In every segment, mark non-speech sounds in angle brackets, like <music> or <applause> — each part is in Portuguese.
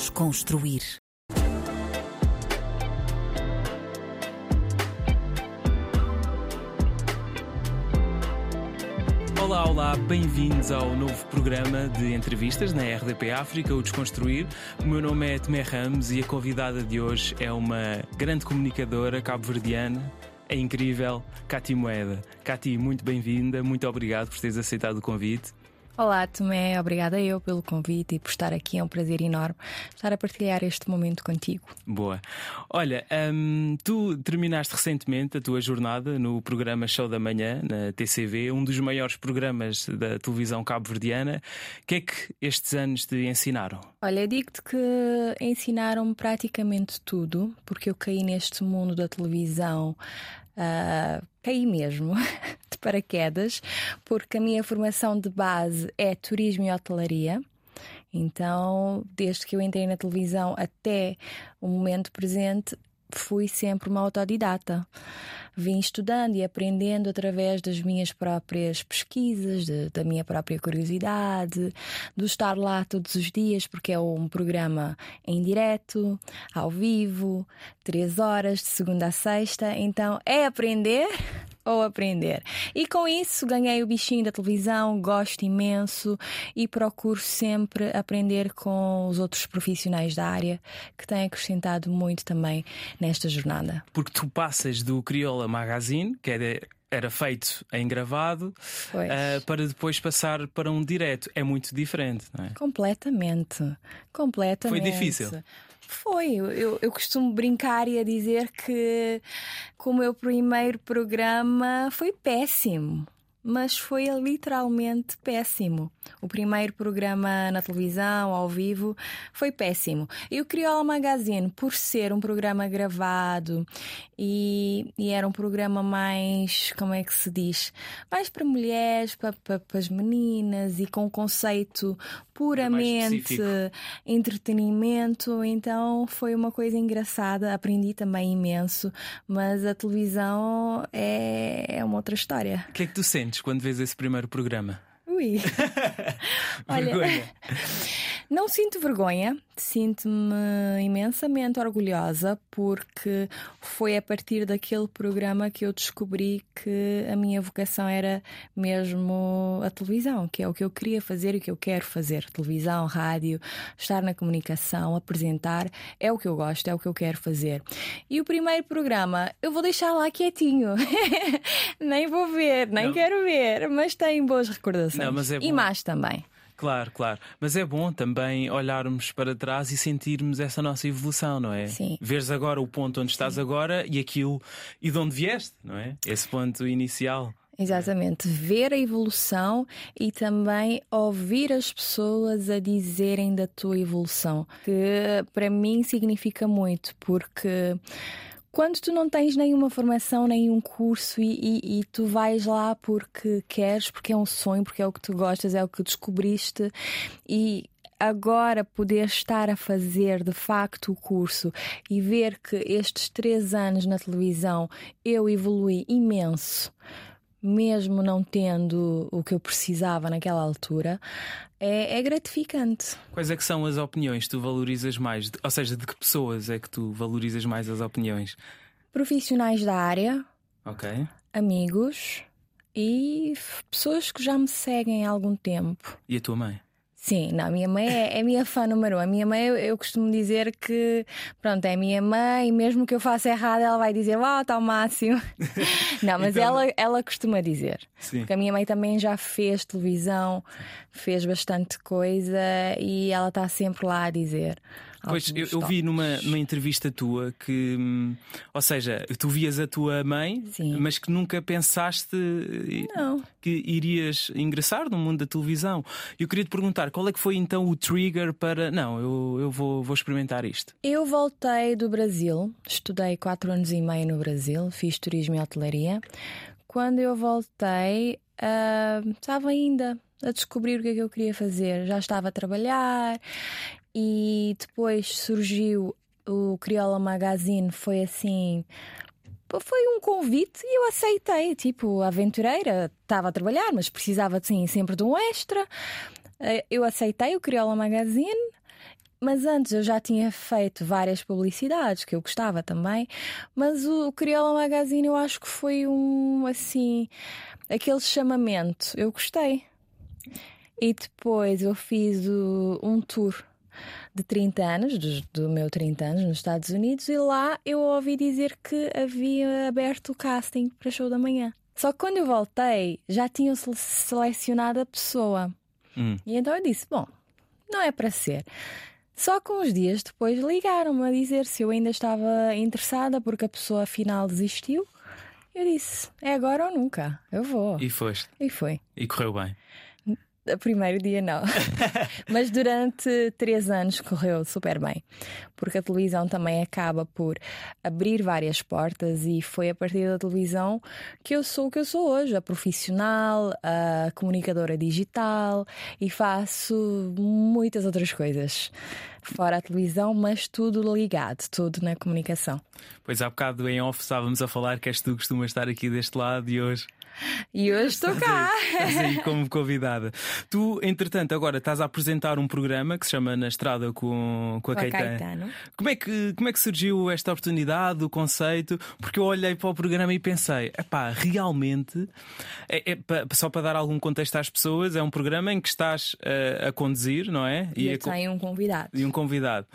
Desconstruir. Olá, olá, bem-vindos ao novo programa de entrevistas na RDP África, o Desconstruir. O meu nome é Tomé Ramos e a convidada de hoje é uma grande comunicadora cabo-verdiana. É incrível, Cati Moeda. Cati, muito bem-vinda, muito obrigado por teres aceitado o convite. Olá, Tomé, obrigada eu pelo convite e por estar aqui. É um prazer enorme estar a partilhar este momento contigo. Boa. Olha, hum, tu terminaste recentemente a tua jornada no programa Show da Manhã, na TCV, um dos maiores programas da televisão cabo-verdiana. O que é que estes anos te ensinaram? Olha, digo-te que ensinaram-me praticamente tudo, porque eu caí neste mundo da televisão. Uh, caí mesmo <laughs> de paraquedas, porque a minha formação de base é turismo e hotelaria. Então, desde que eu entrei na televisão até o momento presente, fui sempre uma autodidata. Vim estudando e aprendendo através das minhas próprias pesquisas, de, da minha própria curiosidade, do estar lá todos os dias, porque é um programa em direto, ao vivo, três horas, de segunda a sexta. Então é aprender ou aprender. E com isso ganhei o bichinho da televisão, gosto imenso e procuro sempre aprender com os outros profissionais da área que têm acrescentado muito também nesta jornada. Porque tu passas do Crioula Magazine, que era era feito em gravado uh, para depois passar para um direto. É muito diferente, não é? Completamente. Completamente. Foi difícil. Foi, eu, eu costumo brincar e a dizer que, que o meu primeiro programa foi péssimo mas foi literalmente péssimo. O primeiro programa na televisão, ao vivo, foi péssimo. E o Criolla Magazine, por ser um programa gravado e, e, era um programa mais, como é que se diz? Mais para mulheres, para, para, para as meninas e com um conceito puramente entretenimento, então foi uma coisa engraçada, aprendi também imenso, mas a televisão é, é uma outra história. O que é que tu sentes quando vês esse primeiro programa? Ui. <laughs> Olha, <laughs> não sinto vergonha, sinto-me imensamente orgulhosa porque foi a partir daquele programa que eu descobri que a minha vocação era mesmo a televisão, que é o que eu queria fazer e o que eu quero fazer. Televisão, rádio, estar na comunicação, apresentar, é o que eu gosto, é o que eu quero fazer. E o primeiro programa, eu vou deixar lá quietinho. <laughs> nem vou ver, nem Não. quero ver, mas tem boas recordações. Não, é e mais também. Claro, claro. Mas é bom também olharmos para trás e sentirmos essa nossa evolução, não é? Sim. Veres agora o ponto onde estás Sim. agora e aquilo e de onde vieste, não é? Esse ponto inicial. Exatamente, ver a evolução e também ouvir as pessoas a dizerem da tua evolução, que para mim significa muito, porque quando tu não tens nenhuma formação, nenhum curso e, e, e, tu vais lá porque queres, porque é um sonho, porque é o que tu gostas, é o que descobriste e agora poder estar a fazer de facto o curso e ver que estes três anos na televisão eu evolui imenso mesmo não tendo o que eu precisava naquela altura, é, é, gratificante. Quais é que são as opiniões que tu valorizas mais? Ou seja, de que pessoas é que tu valorizas mais as opiniões? Profissionais da área, ok, amigos e pessoas que já me seguem há algum tempo. E a tua mãe? Sim, não, a minha mãe é, é minha fã número um. A minha mãe, eu, eu, costumo dizer que, pronto, é minha mãe, mesmo que eu faça errado, ela vai dizer, uau, está ao máximo. <laughs> não, mas então... ela, ela costuma dizer. Sim. Porque a minha mãe também já fez televisão, fez bastante coisa e ela está sempre lá a dizer. Pois, eu, eu, vi numa, numa entrevista tua que, hum, ou seja, tu vias a tua mãe, Sim. mas que nunca pensaste Não. que irias ingressar no mundo da televisão. Eu queria te perguntar qual é que foi então o trigger para. Não, eu, eu vou, vou experimentar isto. Eu voltei do Brasil, estudei quatro anos e meio no Brasil, fiz turismo e hotelaria. Quando eu voltei, uh, estava ainda a descobrir o que é que eu queria fazer. Já estava a trabalhar e depois surgiu o Criolla Magazine, foi assim. Foi um convite e eu aceitei. Tipo, aventureira, estava a trabalhar, mas precisava assim, sempre de um extra. Eh, eu aceitei o Criolla Magazine mas antes eu já tinha feito várias publicidades que eu gostava também, mas o, Crioula Magazine eu acho que foi um assim aquele chamamento. Eu gostei. E depois eu fiz o, um tour de 30 anos, do, do, meu 30 anos nos Estados Unidos, e lá eu ouvi dizer que havia aberto o casting para show da manhã. Só que quando eu voltei, já tinham selecionado a pessoa. Hum. E então eu disse: bom, não é para ser. Só que uns dias depois ligaram-me a dizer se eu ainda estava interessada porque a pessoa afinal desistiu. Eu disse: é agora ou nunca, eu vou. E foste. E foi. E correu bem. O primeiro dia não. <laughs> Mas durante três anos correu super bem. Porque a televisão também acaba por abrir várias portas e foi a partir da televisão que eu sou o que eu sou hoje, a profissional, a comunicadora digital e faço muitas outras coisas fora a televisão, mas tudo ligado, tudo na comunicação. Pois há bocado em off estávamos a falar que és tu que costumas estar aqui deste lado e hoje e hoje estou cá. Estás aí <laughs> como convidada. Tu, entretanto, agora estás a apresentar um programa que se chama Na Estrada com, com a, com Caetano. Caetano. Como, é que, como é que surgiu esta oportunidade, o conceito? Porque eu olhei para o programa e pensei, epá, realmente, é, é, só para dar algum contexto às pessoas, é um programa em que estás a, a conduzir, não é? E, e tem um convidado. E um convidado.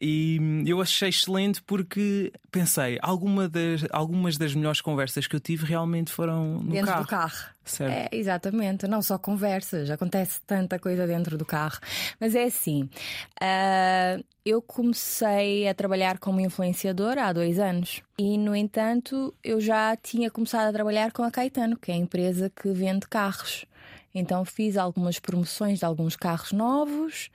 E eu achei excelente porque pensei, alguma das, algumas das melhores conversas que eu tive realmente foram dentro carro. do carro. Certo. É, exatamente, não só conversas, acontece tanta coisa dentro do carro. Mas é assim, uh, eu comecei a trabalhar como influenciadora há dois anos e, no entanto, eu já tinha começado a trabalhar com a Caetano, que é a empresa que vende carros. Então fiz algumas promoções de alguns carros novos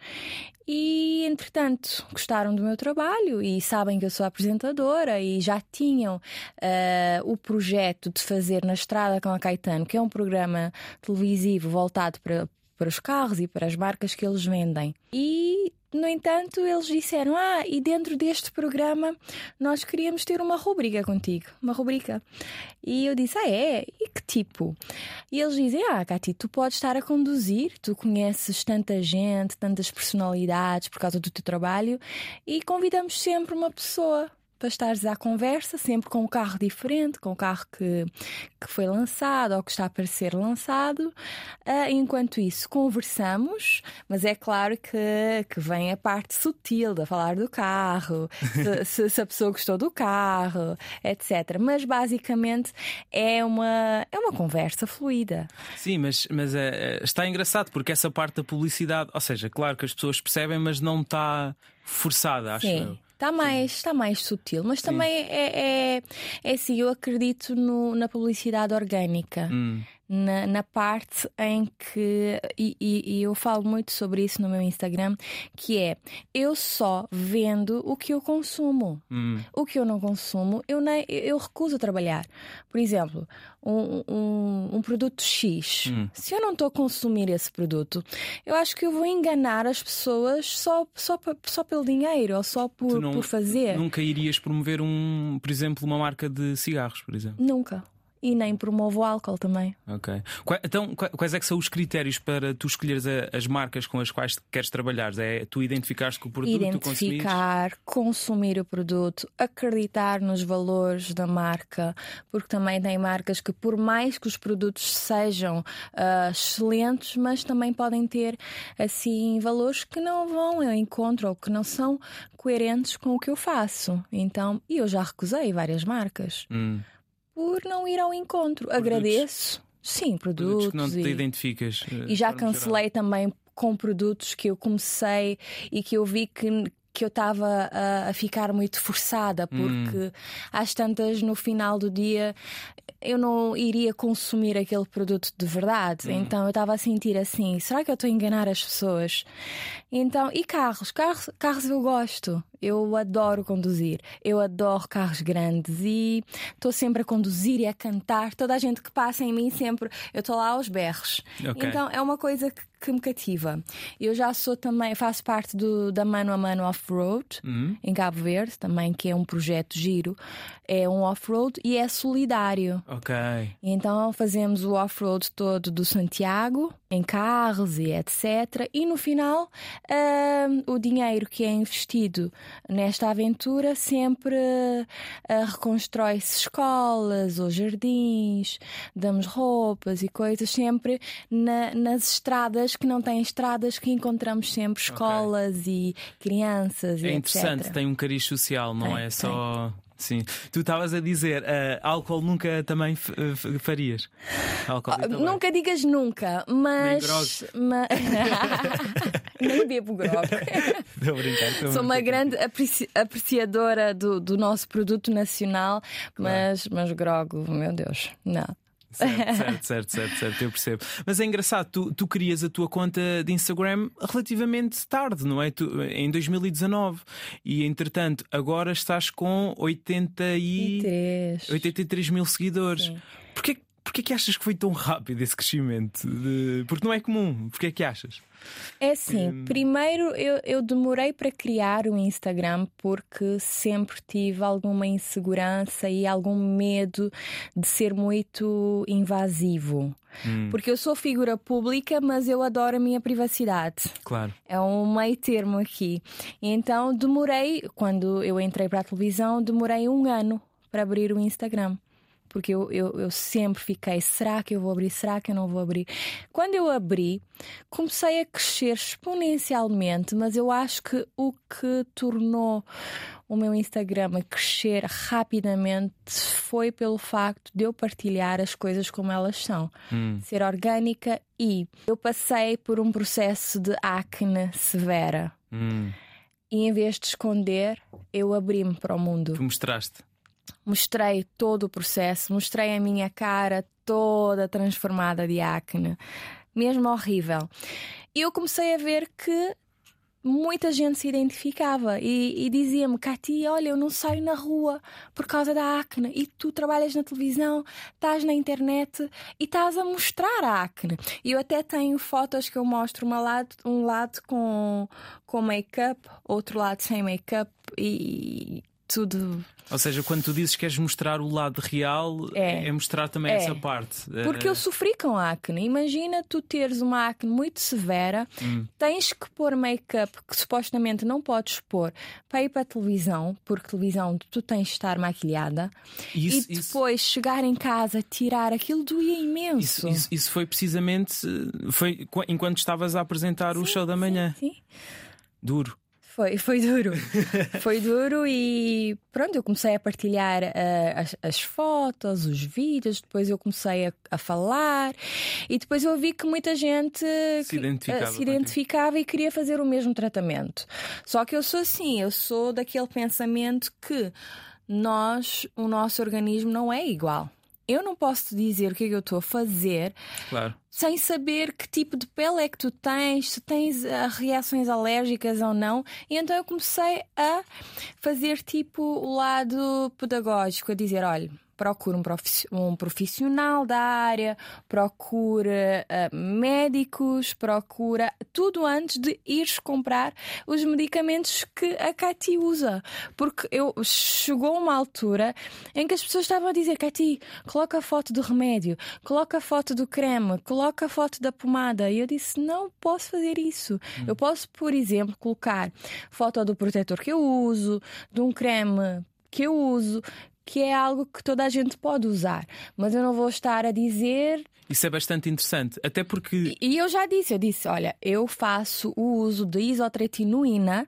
e, entretanto, gostaram do meu trabalho e sabem que eu sou apresentadora e já tinham uh, o projeto de fazer na estrada com a Caetano, que é um programa televisivo voltado para, para os carros e para as marcas que eles vendem. E no entanto, eles disseram: Ah, e dentro deste programa nós queríamos ter uma rubrica contigo, uma rubrica. E eu disse: Ah, é? E que tipo? E eles dizem: Ah, Cati, tu podes estar a conduzir, tu conheces tanta gente, tantas personalidades por causa do teu trabalho e convidamos sempre uma pessoa para estares à conversa, sempre com um carro diferente, com um carro que, que foi lançado ou que está para ser lançado. Uh, enquanto isso, conversamos, mas é claro que, que vem a parte sutil de falar do carro, se, <laughs> se, a pessoa gostou do carro, etc. Mas basicamente é uma, é uma conversa fluida. Sim, mas, mas é, está engraçado porque essa parte da publicidade, ou seja, claro que as pessoas percebem, mas não está forçada, acho Sim. eu. Está mais, está mais sutil, mas também é, é, é assim, eu acredito no, na publicidade orgânica. Hum na, na parte em que, e, e, eu falo muito sobre isso no meu Instagram, que é eu só vendo o que eu consumo. Hum. O que eu não consumo, eu, nem, eu recuso a trabalhar. Por exemplo, um, um, um produto X. Hum. Se eu não estou a consumir esse produto, eu acho que eu vou enganar as pessoas só, só, só pelo dinheiro ou só por, não, por fazer. Nunca irias promover um, por exemplo, uma marca de cigarros, por exemplo? Nunca e nem promovo álcool também. Ok. Então, quais é que são os critérios para tu escolheres as marcas com as quais queres trabalhar? É tu identificares com o produto, Identificar, consumir o produto, acreditar nos valores da marca, porque também tem marcas que, por mais que os produtos sejam uh, excelentes, mas também podem ter assim valores que não vão ao encontro ou que não são coerentes com o que eu faço. Então, e eu já recusei várias marcas. Hum por não ir ao encontro. Produtos. Agradeço. Sim, produtos. produtos que não te e, identificas. Eh, e já cancelei geral. também com produtos que eu comecei e que eu vi que, que eu estava a, a, ficar muito forçada, porque hum. às tantas no final do dia eu não iria consumir aquele produto de verdade. Hum. Então eu estava a sentir assim: será que eu estou a enganar as pessoas? Então, e carros? Carros, carros eu gosto. Eu adoro conduzir. Eu adoro carros grandes e estou sempre a conduzir e a cantar. Toda a gente que passa em mim sempre, eu estou lá aos berros. Okay. Então é uma coisa que, que, me cativa. Eu já sou também, faço parte do, da Mano a Mano Off-Road uhum. em Cabo Verde, também, que é um projeto giro. É um off-road e é solidário. Ok. Então fazemos o off-road todo do Santiago em carros e etc. E no final, uh, o dinheiro que é investido nesta aventura sempre uh, reconstrói-se escolas ou jardins, damos roupas e coisas, sempre na, nas estradas que não têm estradas, que encontramos sempre escolas okay. e crianças. É e interessante, etc. tem um cariz social, não tem, é só. Sim. Tu estavas a dizer, uh, álcool nunca também farias? Álcool uh, nunca digas nunca, mas. Nem, mas... <laughs> Nem bebo grog. <laughs> Estou a brincar. Sou uma grande apreci... apreciadora do, do nosso produto nacional, claro. mas, mas grog, meu Deus, não. Certo, <laughs> certo, certo, certo, certo, eu percebo. Mas é engraçado, tu, tu crias a tua conta de Instagram relativamente tarde, não é? Tu, em 2019. E entretanto, agora estás com 80 e... 83 mil seguidores. Sim. Porquê, porquê que achas que foi tão rápido esse crescimento? De... Porque não é comum. Porquê que achas? É assim, hum. primeiro eu, eu demorei para criar o Instagram porque sempre tive alguma insegurança e algum medo de ser muito invasivo. Hum. Porque eu sou figura pública, mas eu adoro a minha privacidade. Claro. É um meio termo aqui. Então demorei, quando eu entrei para a televisão, demorei um ano para abrir o Instagram porque eu, eu, eu, sempre fiquei: será que eu vou abrir? Será que eu não vou abrir? Quando eu abri, comecei a crescer exponencialmente, mas eu acho que o que tornou o meu Instagram a crescer rapidamente foi pelo facto de eu partilhar as coisas como elas são, hum. ser orgânica e eu passei por um processo de acne severa. Hum. E em vez de esconder, eu abri-me para o mundo. Tu mostraste mostrei todo o processo, mostrei a minha cara toda transformada de acne, mesmo horrível. E eu comecei a ver que muita gente se identificava e, e dizia-me: Cati, olha, eu não saio na rua por causa da acne e tu trabalhas na televisão, estás na internet e estás a mostrar a acne. E eu até tenho fotos que eu mostro lado, um lado com, com make-up, outro lado sem make-up e tudo. Ou seja, quando tu dizes que queres mostrar o lado real, é, é mostrar também é. essa parte. Porque eu sofri com acne. Imagina tu teres uma acne muito severa, hum. tens que pôr make-up que supostamente não podes pôr para ir para a televisão, porque televisão tu tens de estar maquilhada, isso, e depois isso... chegar em casa, tirar aquilo doía imenso. Isso, isso, isso, foi precisamente foi enquanto estavas a apresentar sim, o show da manhã. Sim, sim. Duro. Foi, <laughs> foi duro. foi duro e pronto, eu comecei a partilhar uh, as, as, fotos, os vídeos, depois eu comecei a, a, falar e depois eu vi que muita gente se identificava, uh, se identificava e queria fazer o mesmo tratamento. Só que eu sou assim, eu sou daquele pensamento que nós, o nosso organismo não é igual eu não posso dizer o que é que eu estou a fazer claro. sem saber que tipo de pele é que tu tens, se tens uh, reações alérgicas ou não. E então eu comecei a fazer tipo o lado pedagógico, a dizer: olha, procura um profissional da área, procura uh, médicos, procura tudo antes de ires comprar os medicamentos que a Cati usa. Porque eu chegou uma altura em que as pessoas estavam a dizer: Cati, coloca a foto do remédio, coloca a foto do creme, coloca a foto da pomada. E eu disse: não posso fazer isso. Hum. Eu posso, por exemplo, colocar foto do protetor que eu uso, de um creme que eu uso, que é algo que toda a gente pode usar, mas eu não vou estar a dizer. Isso é bastante interessante, até porque. E, e eu já disse, eu disse, olha, eu faço o uso de isotretinoína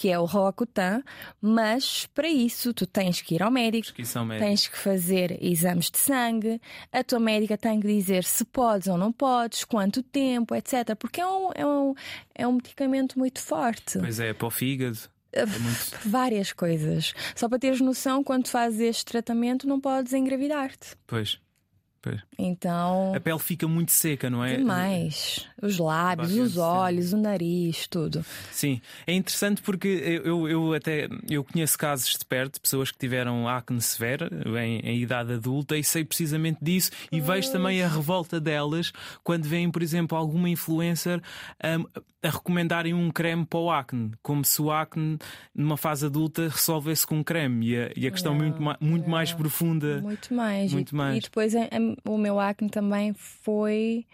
que é o Roacutan, mas para isso tu tens que ir ao médico, tens que fazer exames de sangue, a tua médica tem que dizer se podes ou não podes, quanto tempo, etc. Porque é um, é um, é um medicamento muito forte. Pois é, para o fígado. É muito... Várias coisas. Só para teres noção, quando fazes este tratamento, não podes engravidar-te. Pois. Pois. Então. A pele fica muito seca, não é? Demais. Os lábios, os olhos, o nariz, tudo. Sim, é interessante porque eu, eu até eu conheço casos de perto, pessoas que tiveram acne severa em, em idade adulta e sei precisamente disso e vejo também a revolta delas quando veem, por exemplo, alguma influencer um, a recomendarem um creme para o acne, como se o acne numa fase adulta resolvesse com um creme e a, e a questão não, muito, muito não. mais profunda. Muito mais. Muito mais. E depois a, a, o meu acne também foi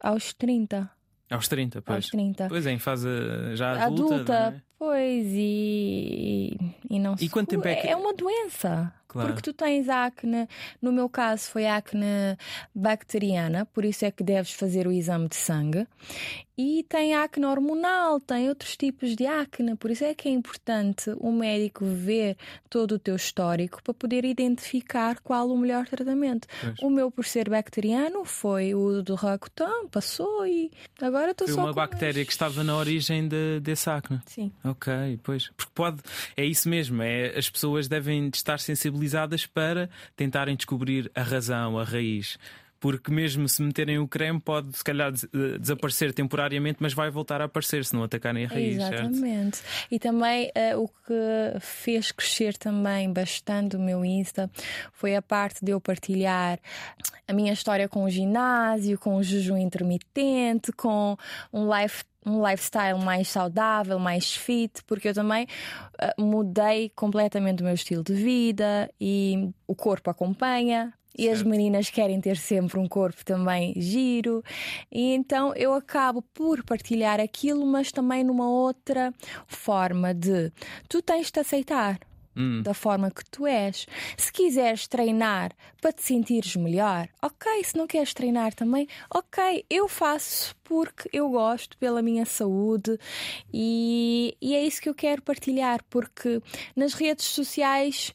Aos 30. Aos 30, pois. Aos 30. Pois é, em fase já adulta. Adulta, é? Pois, e, e não E quanto tempo é que- É uma doença. Claro. Porque tu tens acne, no meu caso foi acne bacteriana, por isso é que deves fazer o exame de sangue. E tem acne hormonal, tem outros tipos de acne, por isso é que é importante o médico ver todo o teu histórico para poder identificar qual o melhor tratamento. Pois. O meu, por ser bacteriano, foi o do Rakutan, passou e agora estou Foi só uma bactéria que estava na origem de, desse acne. Sim. Ok, pois. Porque pode. É isso mesmo. É, as pessoas devem estar sensibilizadas para tentarem descobrir a razão, a raiz. Porque mesmo se meterem o creme, pode se calhar eh, desaparecer temporariamente, mas vai voltar a aparecer se não atacarem a raiz, certo? Exatamente. E também eh, o que fez crescer também bastante o meu Insta foi a parte de eu partilhar a minha história com o ginásio, com o jejum intermitente, com um life um lifestyle mais saudável, mais fit, porque eu também eh, mudei completamente o meu estilo de vida e o corpo acompanha. E as Certo. meninas querem ter sempre um corpo também giro, e então eu acabo por partilhar aquilo, mas também numa outra forma de tu tens de aceitar Hum, da forma que tu és. Se quiseres treinar para te sentires melhor, ok. Se não queres treinar também, ok. Eu faço porque eu gosto, pela minha saúde e, e é isso que eu quero partilhar, porque nas redes sociais.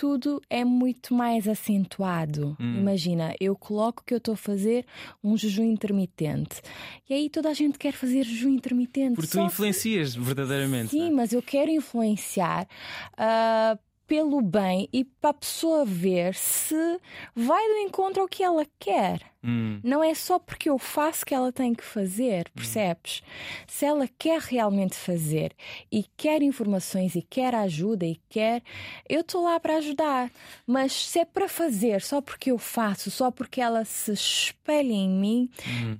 Tudo é muito mais acentuado. Imagina, eu coloco que eu estou a fazer um jejum intermitente. E aí toda a gente quer fazer jejum intermitente. porque tu só que- influencias verdadeiramente. Sim, não é? mas eu quero influenciar ah, pelo bem e para a pessoa ver se vai do encontro ao que ela quer. Hum, Não é só porque eu faço que ela tem que fazer, percebes? Se ela quer realmente fazer e quer informações e quer ajuda e quer, eu estou lá para ajudar. Mas se é para fazer só porque eu faço, só porque ela se espelha em mim,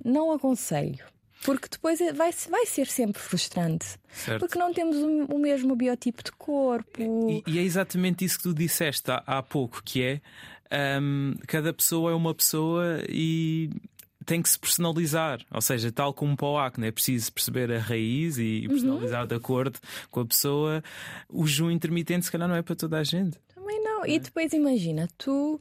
não aconselho. Porque depois é- vai, vai ser sempre frustrante. certo. Porque não temos o, o mesmo biotipo de corpo. E, e é exatamente isso que tu disseste há, há pouco, que é hum, cada pessoa é uma pessoa e tem que se personalizar. Ou seja, tal como para o acne, é preciso perceber a raiz e Uhum. personalizar de acordo com a pessoa. O jejum intermitente, se calhar, não é para toda a gente. Também não. E depois imagina, tu,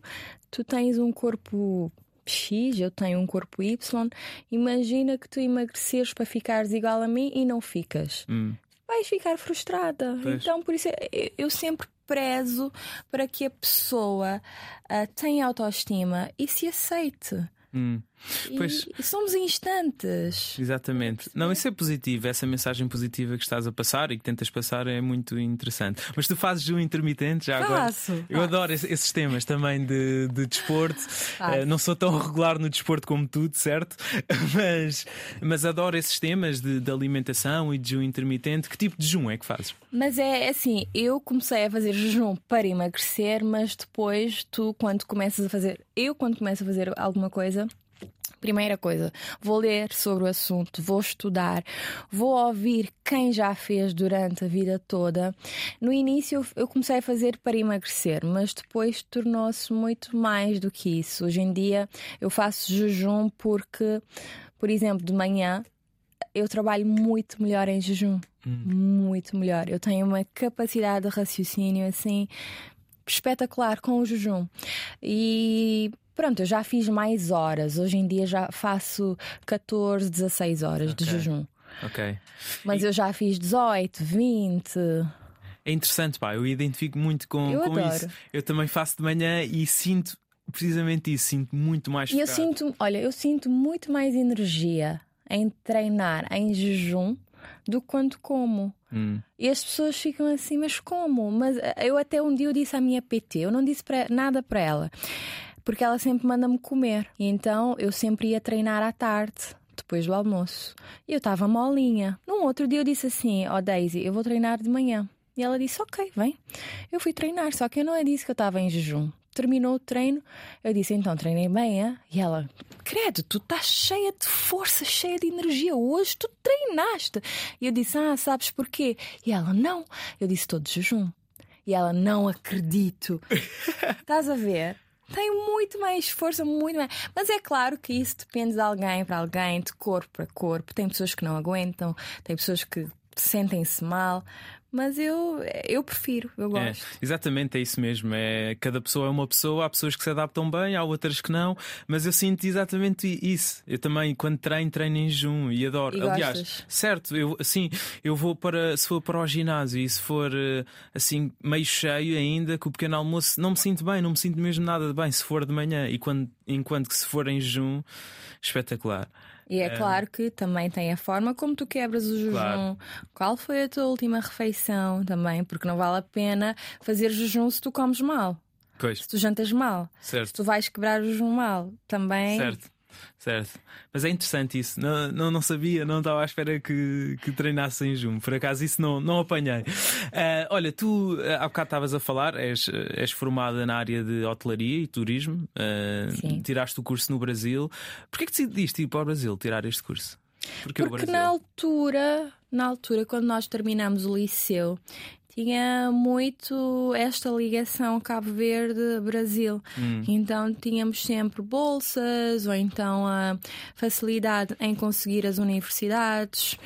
tu tens um corpo X, eu tenho um corpo Y. Imagina que tu emagreceres para ficares igual a mim e não ficas. Hum, Vais ficar frustrada. Pois. Então, por isso, eu- sempre prezo para que a pessoa ah, tenha autoestima e se aceite. hum. Pois. E, somos instantes. Exatamente. Não, isso é positivo. Essa mensagem positiva que estás a passar e que tentas passar é muito interessante. Mas tu fazes jejum intermitente já agora? Faço. Eu adoro esse- esses temas também de, de desporto. Eh, não sou tão regular no desporto como tu, certo? <laughs> Mas, mas adoro esses temas de, de alimentação e de jejum intermitente. Que tipo de jejum é que fazes? Mas é assim, eu comecei a fazer jejum para emagrecer, mas depois tu, quando começas a fazer, eu quando começo a fazer alguma coisa, primeira coisa, vou ler sobre o assunto, vou estudar, vou ouvir quem já fez durante a vida toda. No início eu- comecei a fazer para emagrecer, mas depois tornou-se muito mais do que isso. Hoje em dia eu faço jejum porque, por exemplo, de manhã eu trabalho muito melhor em jejum. Muito melhor. Eu tenho uma capacidade de raciocínio assim espetacular com o jejum. E pronto, eu já fiz mais horas. Hoje em dia já faço 14, 16 horas de Ok. jejum. Ok. Mas eu já fiz 18, 20. É interessante, pá. Eu identifico muito com, Eu com adoro. isso. Eu também faço de manhã e sinto precisamente isso. Sinto muito mais E eu sinto, olha, eu sinto muito mais energia em treinar em jejum do que quando como. Hum, E as pessoas ficam assim, mas como? Mas eh, eu até um dia eu disse à minha PT, eu não disse pra- nada para ela, porque ela sempre manda-me comer. E então eu sempre ia treinar à tarde, depois do almoço. E eu estava molinha. Num outro dia eu disse assim, ó Daisy, eu vou treinar de manhã. E ela disse, ok, vem. Eu fui treinar, só que eu não é disso que eu estava em jejum. Terminou o treino, eu disse, então treinei bem, é? E ela, credo, tu estás cheia de força, cheia de energia. Hoje tu treinaste. E eu disse, ah, sabes porquê? E ela, não. Eu disse, estou de jejum. E ela, não acredito. <laughs> Estás a ver? Tem muito mais força, muito mais. Mas é claro que isso depende de alguém para alguém, de corpo para corpo. Tem pessoas que não aguentam, tem pessoas que sentem-se mal. Mas eu, eu prefiro, eu É, gosto. exatamente, é isso mesmo. É, cada pessoa é uma pessoa, há pessoas que se adaptam bem, há outras que não, mas eu sinto exatamente isso. Eu também, quando treino, treino em jejum e adoro. E Aliás, gostas? certo, eu assim, eu vou para se for para o ginásio e se for eh, assim meio cheio ainda, com o pequeno almoço, não me sinto bem, não me sinto mesmo nada de bem se for de manhã. E quando, enquanto que se for em jejum, espetacular. E é claro que também tem a forma como tu quebras o jejum. Claro. Qual foi a tua última refeição também? Porque não vale a pena fazer jejum se tu comes mal, Pois, se tu jantas mal, se certo. tu vais quebrar o jejum mal. Também. Certo, certo. Mas é interessante isso. Não, não, não sabia, não estava à espera que, que treinasse em jejum. Por acaso isso não, não apanhei. Ah, olha, tu ah, há bocado estavas a falar, és, és formada na área de hotelaria e turismo. Sim. tiraste o curso no Brasil. Porquê que decidiste ir para o Brasil tirar este curso? Porque Brasil? na altura, na altura, quando nós terminamos o liceu, tinha muito esta ligação Cabo Verde-Brasil. Hum. Então tínhamos sempre bolsas ou então a facilidade em conseguir as universidades.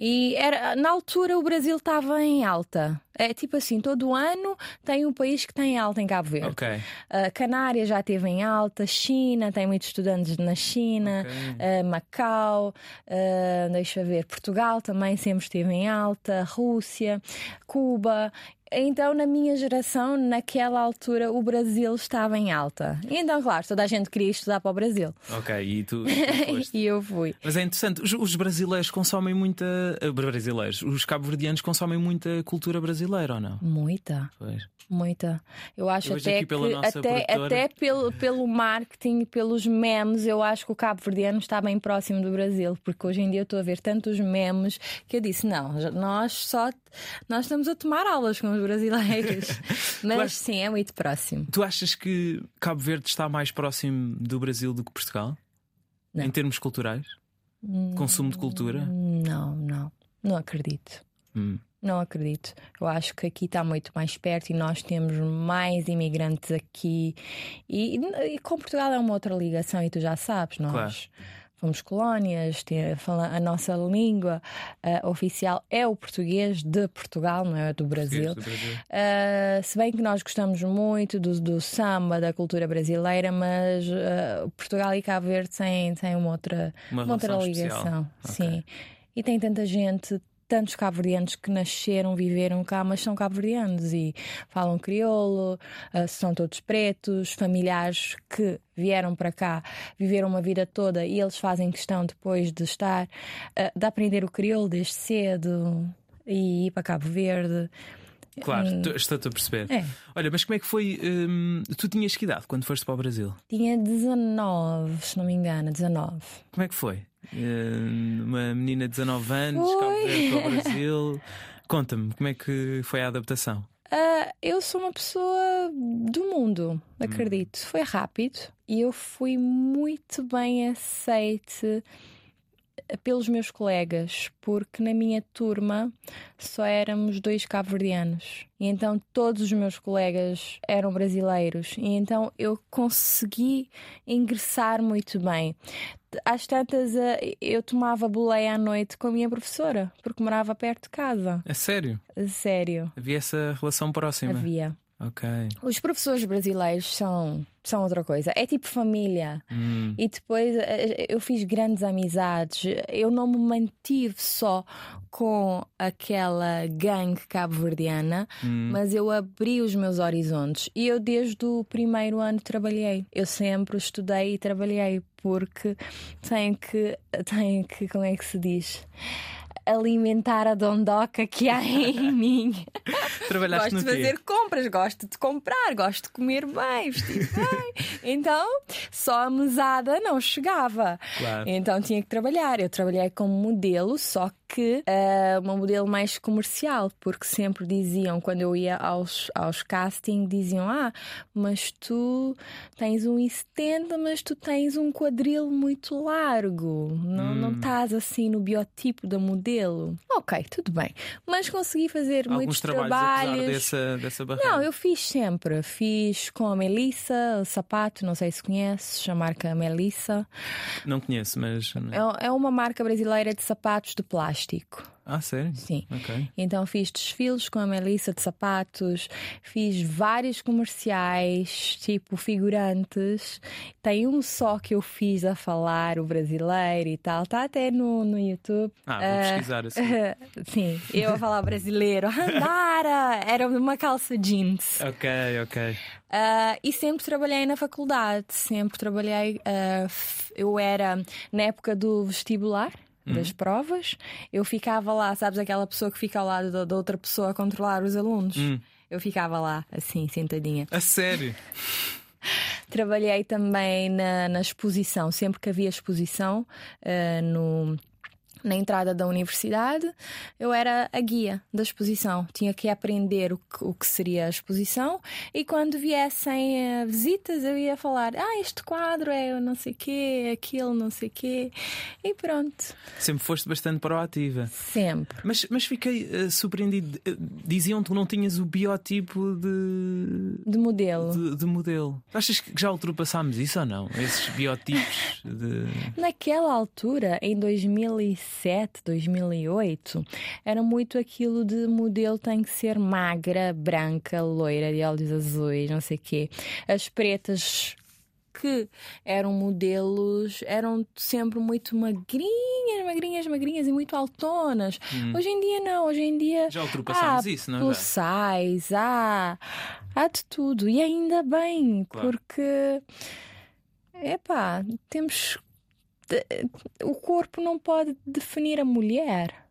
E era, na altura o Brasil estava em alta. É tipo assim, todo ano tem um país que tem alta em Cabo Verde. Ok. A Canária já esteve em alta, China, tem muitos estudantes na China, Ok. uh, Macau, uh, deixa ver, Portugal também sempre esteve em alta, Rússia, Cuba. Então, na minha geração, naquela altura, o Brasil estava em alta. E então, claro, toda a gente queria estudar para o Brasil. Ok, e tu, tu <laughs> e eu fui. Mas é interessante, os, os brasileiros consomem muita. eh, Brasileiros, os cabo-verdianos consomem muita cultura brasileira ou não? Muita. Pois. Muita. Eu acho Eu até que até, produtora. até pelo, pelo marketing, pelos memes, eu acho que o Cabo Verdeano está bem próximo do Brasil, porque hoje em dia eu estou a ver tantos memes que eu disse: não, nós só nós estamos a tomar aulas com os brasileiros. <laughs> Mas Claro. sim, é muito próximo. Tu achas que Cabo Verde está mais próximo do Brasil do que Portugal? Não. Em termos culturais? Consumo de cultura? Não, não, não acredito. Hum. Não acredito. Eu acho que aqui está muito mais perto e nós temos mais imigrantes aqui. E, e com Portugal é uma outra ligação, e tu já sabes, nós Claro. Fomos colónias, a nossa língua eh, oficial é o português de Portugal, não é do Brasil. Do Brasil. Uh, se bem que nós gostamos muito do, do samba, da cultura brasileira, mas uh, Portugal e Cabo Verde têm, têm uma outra, Uma uma outra ligação. Ok. Sim. E tem tanta gente, tantos cabo-verdianos que nasceram, viveram cá, mas são cabo-verdianos e falam crioulo, uh, são todos pretos, familiares que vieram para cá, viveram uma vida toda e eles fazem questão depois de estar, uh, de aprender o crioulo desde cedo e ir para Cabo Verde. Claro, tu- estou-te a perceber. É. Olha, mas como é que foi? hum, tu tinhas que idade quando foste para o Brasil? Tinha 19, se não me engano, 19. Como é que foi? Hum, uma menina de 19 anos. Cabo para o <laughs> Brasil. Conta-me, como é que foi a adaptação? Ah, eu sou uma pessoa do mundo, Hum. acredito. Foi rápido e eu fui muito bem aceite pelos meus colegas, porque na minha turma só éramos dois cabo-verdianos. E então todos os meus colegas eram brasileiros. E então eu consegui ingressar muito bem. Às tantas, eh, eu tomava boleia à noite com a minha professora, porque morava perto de casa. É sério? Sério, Havia essa relação próxima? havia. Ok. Os professores brasileiros são, são outra coisa. É tipo família. Hum, E depois eh, eu fiz grandes amizades. Eu não me mantive só com aquela gangue cabo-verdiana, hum. mas eu abri os meus horizontes. E eu, desde o primeiro ano, trabalhei. Eu sempre estudei e trabalhei, porque tenho que, <laughs> tenho que como é que se diz? Alimentar a dondoca que há em <laughs> mim. Trabalhaste Gosto de quê? fazer compras, gosto de comprar, gosto de comer bem, vestir bem. então, só a mesada não chegava. Claro. Então tinha que trabalhar. Eu trabalhei como modelo, só que ah, uma modelo mais comercial, porque sempre diziam, quando eu ia aos, aos casting, diziam: Ah, mas tu tens um 1,70, mas tu tens um quadril muito largo. Não, não estás assim no biotipo da modelo. Modelo. Ok, tudo bem. Mas consegui fazer Alguns muitos trabalhos, trabalhos. dessa, dessa barreira. Não, eu fiz sempre. Fiz com a Melissa, o sapato, não sei se conheces, a marca Melissa. Não conheço, mas. É, é uma marca brasileira de sapatos de plástico. Ah, sério? Sim. Ok. Então fiz desfiles com a Melissa de sapatos, fiz vários comerciais, tipo figurantes. Tem um só que eu fiz a falar o brasileiro e tal, está até no, no YouTube. Ah, vou pesquisar assim. <laughs> Sim, eu a falar brasileiro. <laughs> Andara! Era uma calça jeans. Ok, ok. Uh, e sempre trabalhei na faculdade, sempre trabalhei. Uh, f- eu era na época do vestibular. Das provas, eu ficava lá, sabes, aquela pessoa que fica ao lado da, da outra pessoa a controlar os alunos. Eu ficava lá, assim, sentadinha. A sério? <laughs> Trabalhei também na, na exposição, sempre que havia exposição uh, no, na entrada da universidade, eu era a guia da exposição. Tinha que aprender o que, o que seria a exposição e quando viessem uh, visitas eu ia falar: Ah, este quadro é não sei quê, aquilo não sei quê. E pronto, Sempre foste bastante proativa. sempre. Mas, mas fiquei eh, surpreendido. Eh, Diziam que não tinhas o biotipo de, De modelo. de, de modelo. Achas que já ultrapassámos isso ou não? Esses biotipos de. Naquela altura, em 2007, 2008, era muito aquilo de modelo tem que ser magra, branca, loira, de olhos azuis, não sei o quê. As pretas que eram modelos eram sempre muito magrinhas, magrinhas, magrinhas e muito altonas. Hoje em dia não, hoje em dia Hum. Já ultrapassámos há isso, não é? plus size, há, há de tudo. E ainda bem, Claro. porque epá, temos o corpo não pode definir a mulher.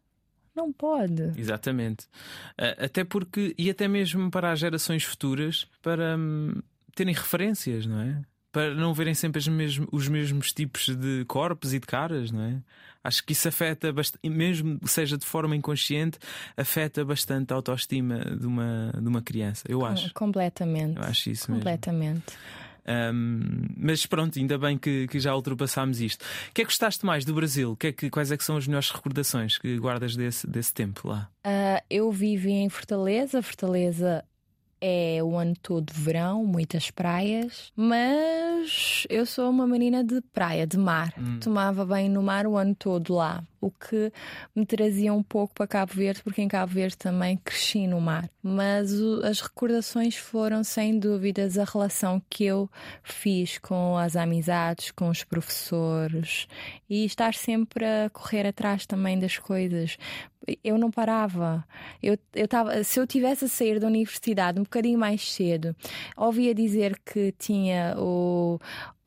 Não pode. Exatamente. Ah, Até porque, e até mesmo para as gerações futuras, para hum, terem referências, não é? Para não verem sempre os mesmos tipos de corpos e de caras, não é? Acho que isso afeta bastante, mesmo seja de forma inconsciente, afeta bastante a autoestima de uma, de uma criança. Eu acho. Completamente. Eu acho isso mesmo. Um, mas pronto, ainda bem que, que já ultrapassámos isto. O que é que gostaste mais do Brasil? Que é que, quais é que são as melhores recordações que guardas desse, desse tempo lá? Ah, eu vivi em Fortaleza. Fortaleza é o ano todo verão, muitas praias, mas eu sou uma menina de praia, de mar. Tomava banho no mar o ano todo lá, o que me trazia um pouco para Cabo Verde, porque em Cabo Verde também cresci no mar. Mas o- as recordações foram, sem dúvidas, a relação que eu fiz com as amizades, com os professores e estar sempre a correr atrás também das coisas. Eu não parava. Eu, eu tava, se eu tivesse a sair da universidade um bocadinho mais cedo, ouvia dizer que tinha o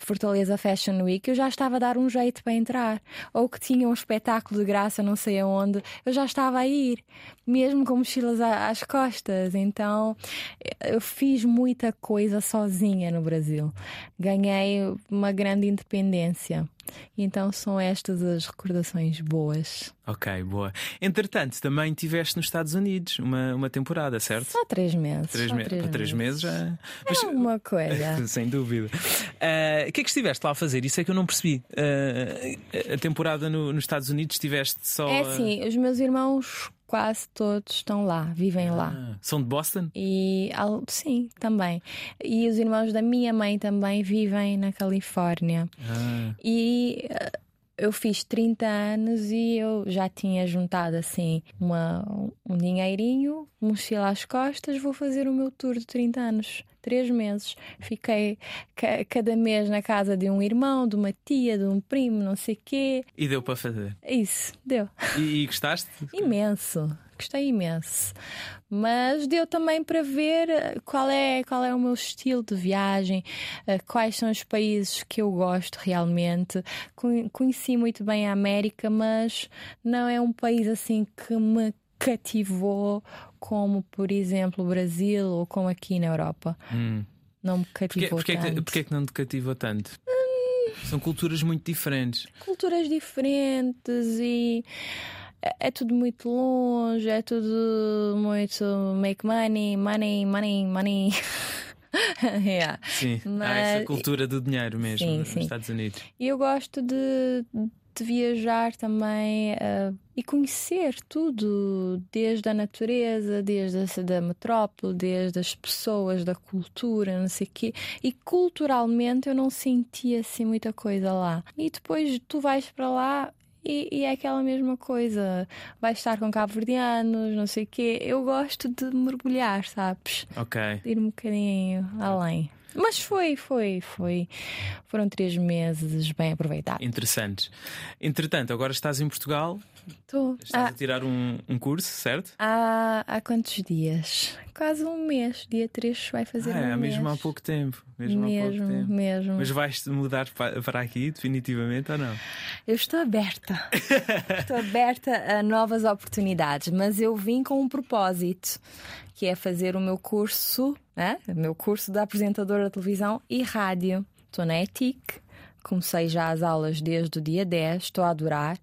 Fortaleza Fashion Week, eu já estava a dar um jeito para entrar. Ou que tinha um espetáculo de graça, não sei aonde, eu já estava a ir, mesmo com mochilas às costas. Então eu fiz muita coisa sozinha no Brasil. Ganhei uma grande independência. Então são estas as recordações boas. Ok, boa. Entretanto, também estiveste nos Estados Unidos uma, uma temporada, certo? Só três meses. Três me- para três meses já. É uma coisa. <laughs> Sem dúvida. Ah, o que é que estiveste lá a fazer? Isso é que eu não percebi. Ah, a temporada no- nos Estados Unidos estiveste só. É assim, os meus irmãos quase todos estão lá, vivem lá. Ah, são de Boston? E sim, também. E os irmãos da minha mãe também vivem na Califórnia. Ah, E eh, eu fiz 30 anos e eu já tinha juntado assim uma, um dinheirinho, mochila às costas, vou fazer o meu tour de 30 anos. Três meses. Fiquei ca- cada mês na casa de um irmão, de uma tia, de um primo, não sei quê. e deu para fazer. Isso, deu. E, e gostaste? <laughs> Imenso, gostei imenso. Mas deu também para ver eh, qual é, qual é o meu estilo de viagem, eh, quais são os países que eu gosto realmente. Con- Conheci muito bem a América, mas não é um país assim que me cativou como, por exemplo, o Brasil ou como aqui na Europa. Hum. Não me cativou porquê, que, tanto. porquê que não te cativou tanto? São culturas muito diferentes. culturas diferentes e é- é tudo muito longe, é tudo muito make money, money, money, money. <laughs> yeah. Sim. Há Mas- essa cultura do dinheiro mesmo Sim, nos sim. Estados Unidos. E eu gosto de, de viajar também uh, e conhecer tudo, desde a natureza, desde a da metrópole, desde as pessoas, da cultura, não sei o quê. E culturalmente eu não sentia assim muita coisa lá. E depois tu vais para lá e, e, é aquela mesma coisa. Vais estar com cabo-verdianos, não sei o quê. Eu gosto de mergulhar, sabes? Ok. De ir um bocadinho além. Mas foi, foi, foi. Foram três meses bem aproveitados. Interessantes. Entretanto, agora estás em Portugal. Estou. Estás ah, a tirar um, um curso, certo? Há, há quantos dias? Quase um mês. Dia 3 vai fazer ah, um é, mês. mesmo há pouco tempo. Mesmo, mesmo, tempo. mesmo. Mas vais-te mudar para aqui definitivamente ou não? Eu estou aberta. <laughs> estou aberta a novas oportunidades, mas eu vim com um propósito, que é fazer o meu curso, né? o meu curso de apresentadora de televisão e rádio. Estou na ETIC, comecei já as aulas desde o dia 10, estou a adorar.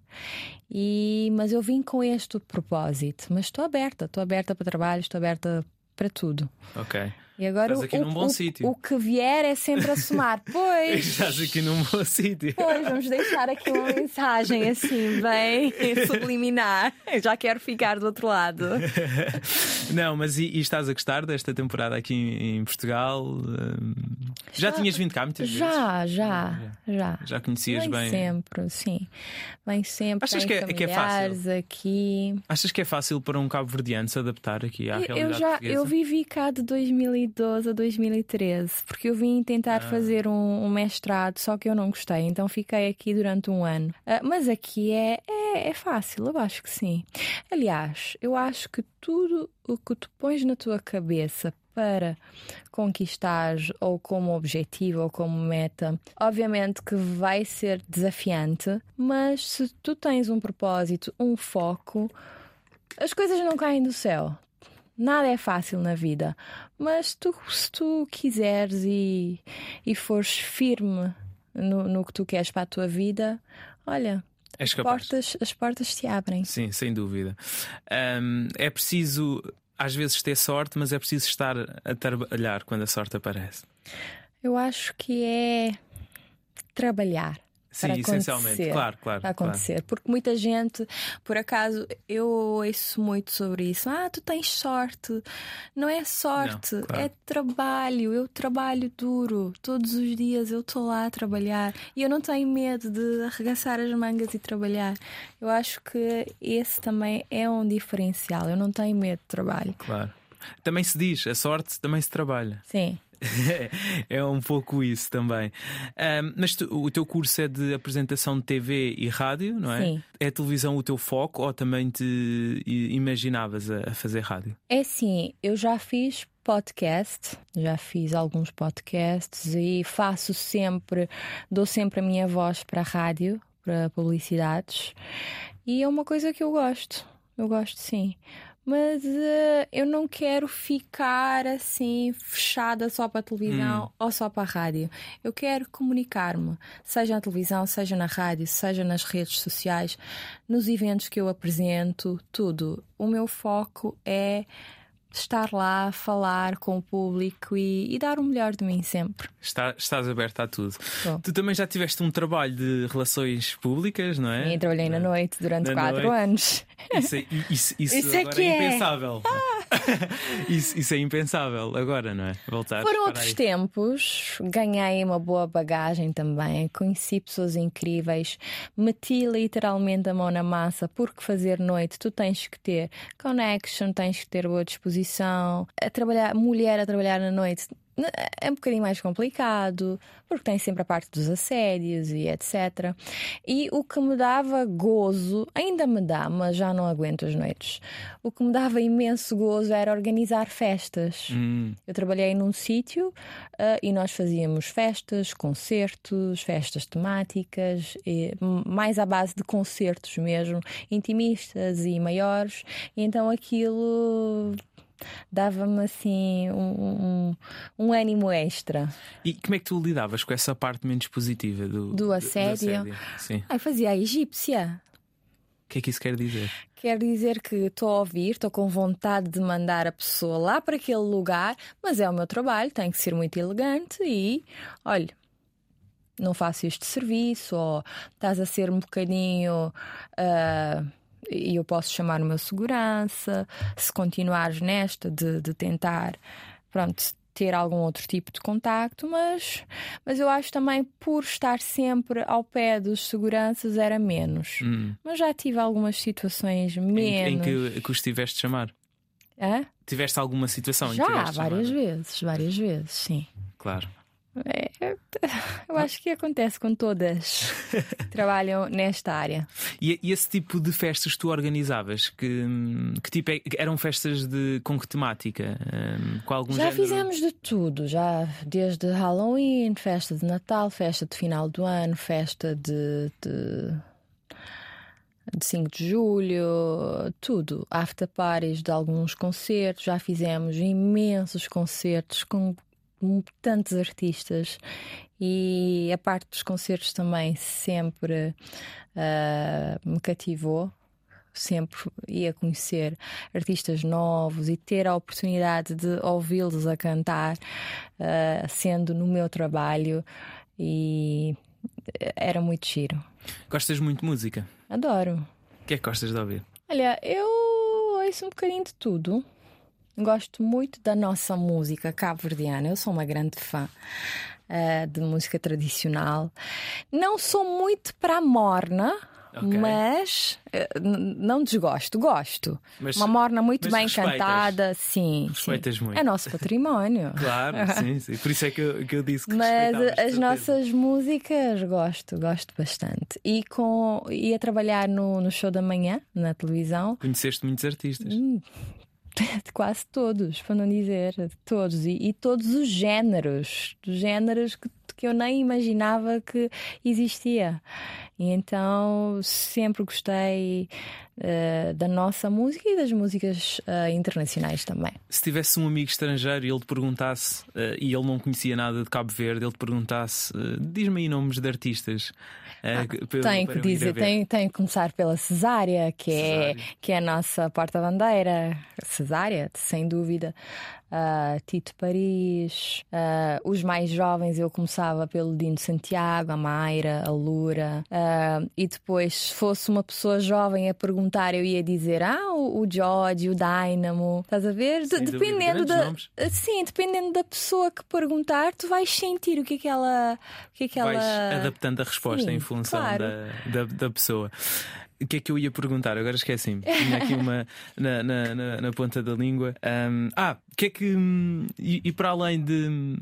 E, mas eu vim com este propósito. Mas estou aberta, estou aberta para trabalho, estou aberta para tudo. Ok. E agora Estás aqui o, num bom o, sítio. O que vier é sempre a somar. <laughs> Pois. Estás aqui num bom sítio. Pois, vamos deixar aqui uma mensagem assim, bem <laughs> subliminar. Eu já quero ficar do outro lado. <laughs> Não, mas e, e estás a gostar desta temporada aqui em, em Portugal? Um, já, já, tinhas vindo cá muitas já, vezes? Já, já, já. Já conhecias Vem bem? sempre, sim. Vem sempre. Achas que é, que é fácil? aqui. Achas que é fácil para um cabo-verdiano se adaptar aqui à eu, realidade eu já, portuguesa? Eu vivi cá de 2012 a 2013, porque eu vim tentar ah. fazer um, um, mestrado, só que eu não gostei, então fiquei aqui durante um ano. Uh, mas aqui é, é, é fácil, eu acho que sim. Aliás, eu acho que tudo o que tu pões na tua cabeça para conquistar ou como objetivo ou como meta, obviamente que vai ser desafiante, mas se tu tens um propósito, um foco, as coisas não caem do céu. Nada é fácil na vida, mas tu, se tu quiseres e, e fores firme no, no que tu queres para a tua vida, olha, as portas, as portas se abrem. Sim, sem dúvida. Um, é preciso, às vezes, ter sorte, mas é preciso estar a trabalhar quando a sorte aparece. Eu acho que é trabalhar. Sim, para essencialmente, claro, claro. Para acontecer. Claro. Porque muita gente, por acaso, eu ouço muito sobre isso. Ah, tu tens sorte. Não é sorte, Não, claro. é trabalho. Eu trabalho duro. Todos os dias eu estou lá a trabalhar. E eu não tenho medo de arregaçar as mangas e trabalhar. Eu acho que esse também é um diferencial. Eu não tenho medo de trabalho. Claro. Também se diz, a sorte também se trabalha. Sim. <laughs> é um pouco isso também. Um, mas tu, o teu curso é de apresentação de TV e rádio, não é? Sim. É a televisão o teu foco ou também te imaginavas a, a fazer rádio? É sim, eu já fiz podcast, já fiz alguns podcasts e faço sempre, dou sempre a minha voz para a rádio, para publicidades, e é uma coisa que eu gosto. Eu gosto sim mas uh, eu não quero ficar assim fechada só para a televisão hum. ou só para a rádio. Eu quero comunicar-me, seja na televisão, seja na rádio, seja nas redes sociais, nos eventos que eu apresento, tudo. O meu foco é estar lá, falar com o público e, e, dar o melhor de mim sempre. Está, estás aberta a tudo. Tu também já tiveste um trabalho de relações públicas, não é? Sim, trabalhei na noite durante na quatro noite. anos. Isso, é, isso, isso, isso é, é, impensável. Ah. <laughs> isso, isso, é impensável agora, não é? Voltar. Foram outros aí. tempos, ganhei uma boa bagagem também, conheci pessoas incríveis, meti literalmente a mão na massa, porque fazer noite tu tens que ter connection, tens que ter boa disposição posição, a trabalhar, mulher a trabalhar na noite é um bocadinho mais complicado, porque tem sempre a parte dos assédios e etc. E o que me dava gozo, ainda me dá, mas já não aguento as noites. O que me dava imenso gozo era organizar festas. Hum. Eu trabalhei num sítio uh, e nós fazíamos festas, concertos, festas temáticas, e, mais à base de concertos mesmo, intimistas e maiores. E então aquilo dava-me assim um, um, um, ânimo extra. E como é que tu lidavas com essa parte menos positiva do, do assédio? Do, assédio? Sim. Ai, fazia a egípcia. O que é que isso quer dizer? Quer dizer que estou a ouvir, estou com vontade de mandar a pessoa lá para aquele lugar, mas é o meu trabalho, tem que ser muito elegante e, olha, não faço este serviço, ou estás a ser um bocadinho. Uh, e eu posso chamar o meu segurança, se continuares nesta de, de tentar, pronto, ter algum outro tipo de contacto, mas, mas eu acho também por estar sempre ao pé dos seguranças era menos. Hum. Mas já tive algumas situações menos. Em, em que, que os tiveste de chamar? Hã? Tiveste alguma situação já, em que tiveste várias chamar? vezes, várias vezes, sim. Claro. É, <laughs> eu acho que acontece com todas que <laughs> trabalham nesta área. E, e, esse tipo de festas tu organizavas? Que, que tipo é, eram festas de, com que temática? Um, com algum já género? fizemos de tudo, já desde Halloween, festa de Natal, festa de final do ano, festa de, de de 5 de julho, tudo. After parties de alguns concertos, já fizemos imensos concertos com tantos artistas e a parte dos concertos também sempre uh, me cativou. Sempre ia conhecer artistas novos e ter a oportunidade de ouvi-los a cantar, uh, sendo no meu trabalho, e era muito giro. Gostas muito de música? Adoro. O que é que gostas de ouvir? Olha, eu ouço um bocadinho de tudo. Gosto muito da nossa música cabo-verdiana. Eu sou uma grande fã uh, de música tradicional. Não sou muito para a morna. Okay. Mas uh, não desgosto, gosto. Mas, uma morna muito bem respeitas. cantada, sim. Respeitas sim. muito. É nosso património. <laughs> claro, sim, sim. Por isso é que eu, que eu disse que Mas as nossas músicas gosto, gosto bastante. E, com, ia trabalhar no, no show da manhã, na televisão. Conheceste muitos artistas. Hum, <laughs> de quase todos, para não dizer de todos, e, e todos os géneros, dos géneros que, que eu nem imaginava que existia. E então sempre gostei uh, da nossa música e das músicas uh, internacionais também. Se tivesse um amigo estrangeiro e ele te perguntasse, uh, e ele não conhecia nada de Cabo Verde, ele te perguntasse, diz-me aí nomes de artistas. Ah, tem que dizer, tem, tem que começar pela Cesária, que, Cesária. É, que é a nossa porta-bandeira. Cesária, sem dúvida uh, Tito Paris, uh, os mais jovens eu começava pelo Dino Santiago, a Mayra, a Lura, uh, e depois, se fosse uma pessoa jovem a perguntar, eu ia dizer: Ah, o, o George, o Dynamo, estás a ver? Dependendo da. Sim, dependendo da pessoa que perguntar, tu vais sentir o que é que ela. O que é que vais ela... adaptando a resposta sim, em função claro. da, da, da pessoa. O que é que eu ia perguntar? Agora esqueci-me. Tinha aqui uma na, na, na, na ponta da língua. Um, ah, o que é que. E, e para além de,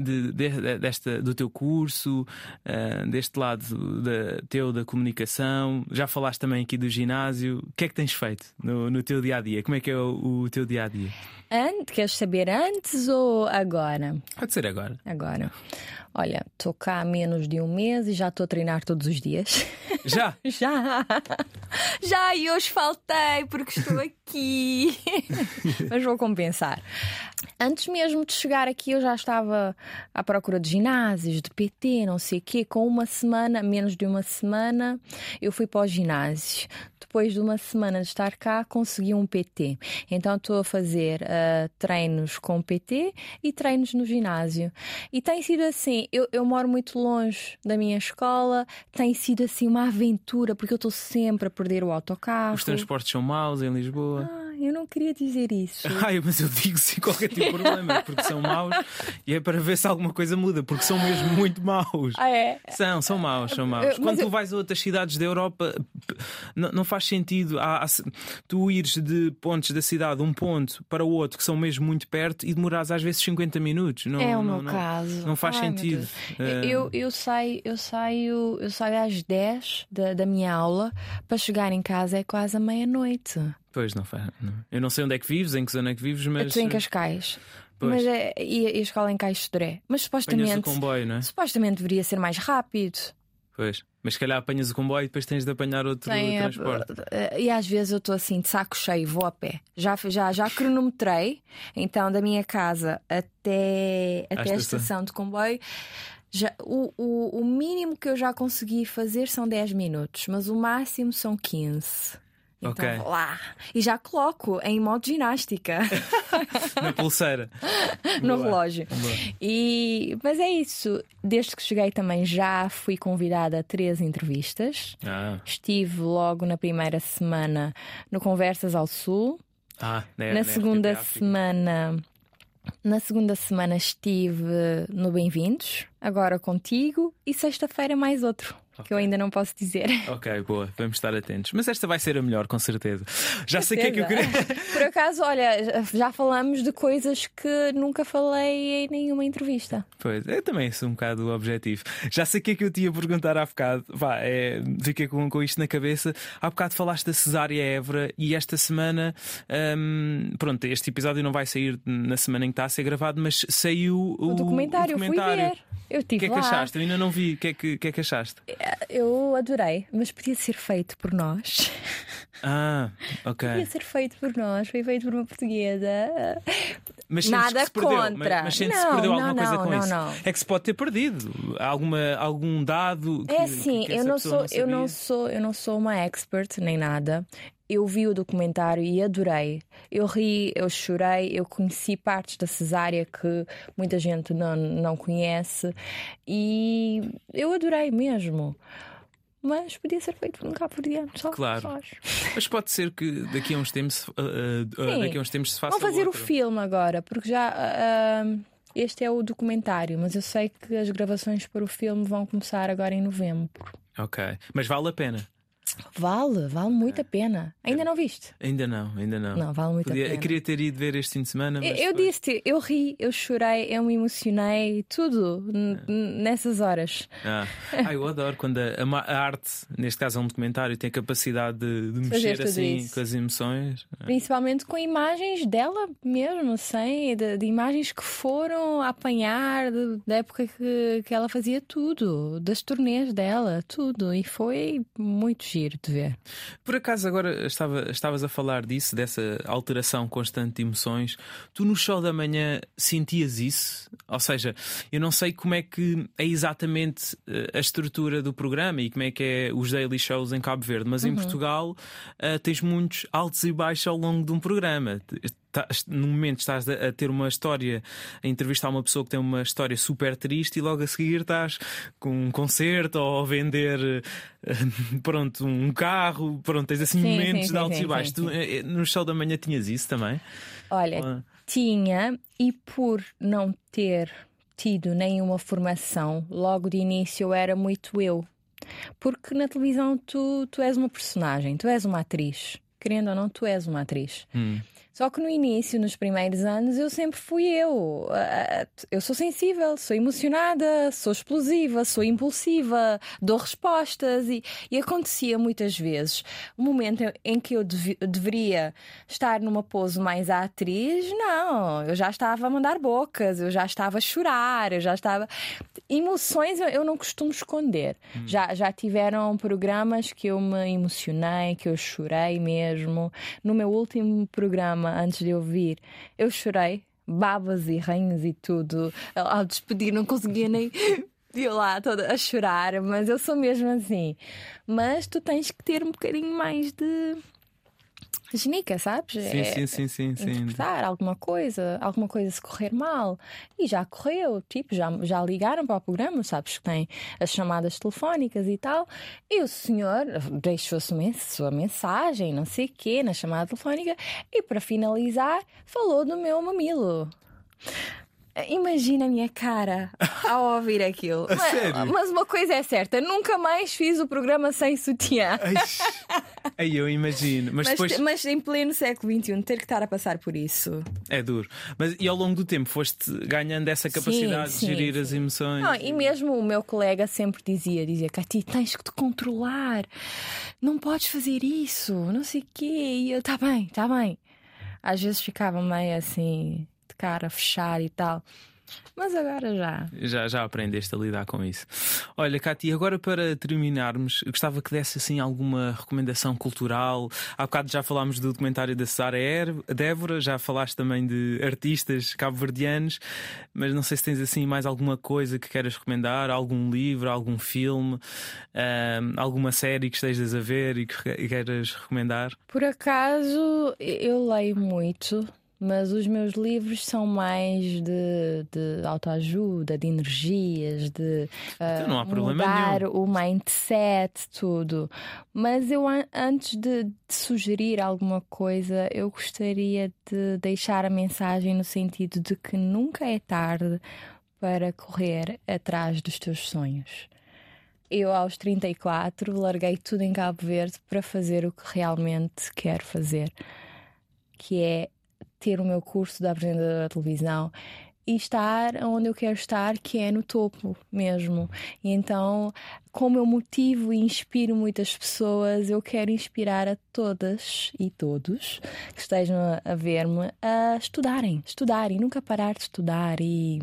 de, de, desta, do teu curso, uh, deste lado da, teu da comunicação, já falaste também aqui do ginásio. O que é que tens feito no, no teu dia a dia? Como é que é o, o teu dia a dia? Antes, queres saber antes ou agora? Pode ser agora. Agora. Olha, estou cá há menos de um mês e já estou a treinar todos os dias. <laughs> Já? já! Já, e hoje faltei porque estou aqui. <laughs> Mas vou compensar. Antes mesmo de chegar aqui, eu já estava à procura de ginásios, de PT, não sei o quê. Com uma semana, menos de uma semana, eu fui para os ginásios depois de uma semana de estar cá, consegui um PT. Então estou a fazer uh, treinos com PT e treinos no ginásio. E tem sido assim, eu, eu moro muito longe da minha escola, tem sido assim uma aventura, porque eu estou sempre a perder o autocarro. Os transportes são maus em Lisboa. Ah, eu não queria dizer isso. <laughs> Ai, mas eu digo sem qualquer tipo de problema, porque são maus e é para ver se alguma coisa muda, porque são mesmo muito maus. Ah, é? São, são maus, são maus. Quando eu... tu vais a outras cidades da Europa, não, não faz sentido há, há, tu ires de pontos da cidade, um ponto para o outro, que são mesmo muito perto, e demorares às vezes 50 minutos. Não, é o não, meu caso. Não faz Ai, sentido. Uh... Eu, eu, saio, eu, saio, eu saio às 10 da, da minha aula para chegar em casa é quase a meia-noite. Pois, não faz. Não. Eu não sei onde é que vives, em que zona é que vives, mas. Estou em Cascais. Pois. Mas é, e, a escola em Caixo Dré. Mas supostamente. Comboio, não é? Supostamente deveria ser mais rápido. Pois. Mas se calhar apanhas o comboio e depois tens de apanhar outro Tem, transporte. E às vezes eu estou assim de saco cheio, vou a pé. Já, já, já cronometrei, então da minha casa até, até a estação de comboio. Já, o, o, o mínimo que eu já consegui fazer são 10 minutos, mas o máximo são 15. Então Ok. vou lá e já coloco em modo ginástica <laughs> Na pulseira. no Boa. relógio. Boa. E, mas é isso. Desde que cheguei também já fui convidada a três entrevistas. Ah, Estive logo na primeira semana no Conversas ao Sul. ah né, na né, segunda semana. Na segunda semana estive no Bem-vindos, agora contigo, e sexta-feira mais outro, que eu ainda não posso dizer. <laughs> Ok, boa, vamos estar atentos. Mas esta vai ser a melhor, com certeza. Já sei o que é que eu queria. <laughs> Por acaso, olha, já falamos de coisas que nunca falei em nenhuma entrevista. Pois, é também esse um bocado o objetivo. Já sei o que é que eu te ia perguntar há bocado. Vá, é, fiquei com, com isto na cabeça. Há bocado falaste da Cesária Évora e esta semana, hum, pronto, este episódio não vai sair na semana em que está a ser gravado, mas saiu o, O documentário, o eu fui documentário. ver. Eu O estive que é que lá. achaste? Eu ainda não vi. O que é que, o que, é que achaste? Eu adorei, mas podia ser feito por nós. Ah, ok. Podia ser feito por nós, foi feito por uma portuguesa. Mas Nada perdeu, contra. Mas, mas sentes que se Não, perdeu não, alguma coisa não, com não, isso? não. É que se pode ter perdido alguma, algum dado. Que, É que eu não sou, eu não sou, eu não sou uma expert nem nada. Eu vi o documentário e adorei. Eu ri, eu chorei, eu conheci partes da cesárea que muita gente não, não conhece e eu adorei mesmo. Mas podia ser feito por um cabo-verdiano, só. Claro. só. Mas pode ser que daqui a uns tempos, uh, uh, uh, Sim. daqui a uns tempos se faça Vão fazer outro. o filme agora, porque já. ah, este é o documentário, mas eu sei que as gravações para o filme vão começar agora em novembro. Ok, mas vale a pena. Vale, vale muito a pena. Ainda não viste? Ainda não, ainda não. Não, vale muito Podia- a pena. eu queria ter ido ver este fim de semana. Mas Eu, eu disse-te, eu ri, eu chorei, eu me emocionei, tudo n- nessas horas. Ah. Ah, eu adoro quando a, a arte, neste caso é um documentário, tem a capacidade de, de mexer assim isso. com as emoções. Principalmente com imagens dela mesmo, assim, de, de imagens que foram apanhar de- da época que, que ela fazia tudo, das turnês dela, tudo. E foi muito giro de ver. Por acaso, agora estava, estavas a falar disso, dessa alteração constante de emoções. Tu no show da manhã sentias isso? Ou seja, eu não sei como é que é exatamente eh, a estrutura do programa e como é que é os daily shows em Cabo Verde, mas em Portugal eh, tens muitos altos e baixos ao longo de um programa. Estás- No momento estás a a ter uma história, a entrevistar uma pessoa que tem uma história super triste e logo a seguir estás com um concerto ou a vender eh, <laughs> pronto, um carro, pronto, tens assim Sim, momentos sim, de altos sim, e baixos. Tu, eh, eh, no show da manhã tinhas isso também? Olha, Ah. tinha, e por não ter tido nenhuma formação, logo de início eu era muito eu. Porque na televisão tu, tu és uma personagem, tu és uma atriz. Querendo ou não, tu és uma atriz. Hum. Só que no início, nos primeiros anos, eu sempre fui eu. Ah, Eu sou sensível, sou emocionada, sou explosiva, sou impulsiva, dou respostas e, e acontecia muitas vezes o momento em- que eu devi- deveria estar numa pose mais à atriz, não, eu já estava a mandar bocas, eu já estava a chorar, eu já estava. Emoções eu, eu não costumo esconder. Já, já tiveram programas que eu me emocionei, que eu chorei mesmo. No meu último programa, antes de eu vir, eu chorei, babas e ranhos e tudo. Ao ao despedir, não conseguia nem. <laughs> Eu lá toda a chorar, mas eu sou mesmo assim. Mas tu tens que ter um bocadinho mais de genica, sabes? Sim, É- sim, sim, sim, sim. interpretar alguma coisa, alguma coisa se correr mal. E já correu, tipo, já, já ligaram para o programa, sabes que tem as chamadas telefónicas e tal. E o senhor deixou a sua mensagem, não sei o quê, na chamada telefónica. E para finalizar, falou do meu mamilo. Imagina a minha cara ao ouvir aquilo. <laughs> Mas, sério? mas uma coisa é certa, nunca mais fiz o programa sem sutiã. Aí <laughs> eu imagino. Mas, Mas, depois mas em pleno século XXI, ter que estar a passar por isso. é duro. Mas e ao longo do tempo foste ganhando essa capacidade sim, de gerir sim. as emoções? Não, e mesmo o meu colega sempre dizia, dizia, Cati, tens que te controlar, não podes fazer isso, não sei o quê. E eu, tá bem, tá bem. Às vezes ficava meio assim, de cara fechada e tal. Mas agora já. Já, já aprendeste a lidar com isso. Olha, Cati, agora para terminarmos, eu gostava que desse assim alguma recomendação cultural. Há bocado já falámos do documentário da Sara Débora, já falaste também de artistas cabo-verdianos, mas não sei se tens assim mais alguma coisa que queiras recomendar, algum livro, algum filme, alguma série que estejas a ver e que queiras recomendar. Por acaso, eu leio muito mas os meus livros são mais de, de autoajuda, de energias, de uh, mudar nenhum. o mindset, tudo. Mas eu, antes de, de, sugerir alguma coisa, eu gostaria de deixar a mensagem no sentido de que nunca é tarde para correr atrás dos teus sonhos. Eu, aos 34, larguei tudo em Cabo Verde para fazer o que realmente quero fazer, que é ter o meu curso da apresentadora da televisão e estar onde eu quero estar, que é no topo mesmo. E então, como eu motivo e inspiro muitas pessoas, eu quero inspirar a todas e todos que estejam a ver-me a estudarem, estudarem, nunca parar de estudar e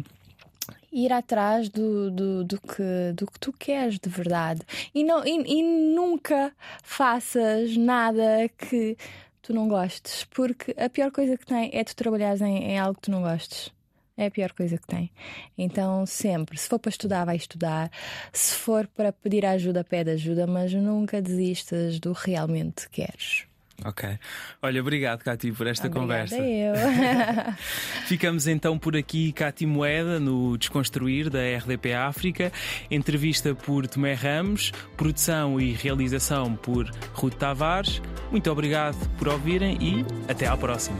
ir atrás do, do, do, que, do que tu queres de verdade. E, não, e, e nunca faças nada que tu não gostes, porque a pior coisa que tem é tu trabalhares em, em algo que tu não gostes. É a pior coisa que tem. Então, sempre, se for para estudar, vai estudar. Se for para pedir ajuda, pede ajuda, mas nunca desistas do realmente queres. Ok. Olha, obrigado, Cati, por esta Obrigada conversa. Eu. <laughs> Ficamos então por aqui, Cati Moeda, no Desconstruir da RDP África. Entrevista por Tomé Ramos, produção e realização por Ruth Tavares. Muito obrigado por ouvirem e até à próxima.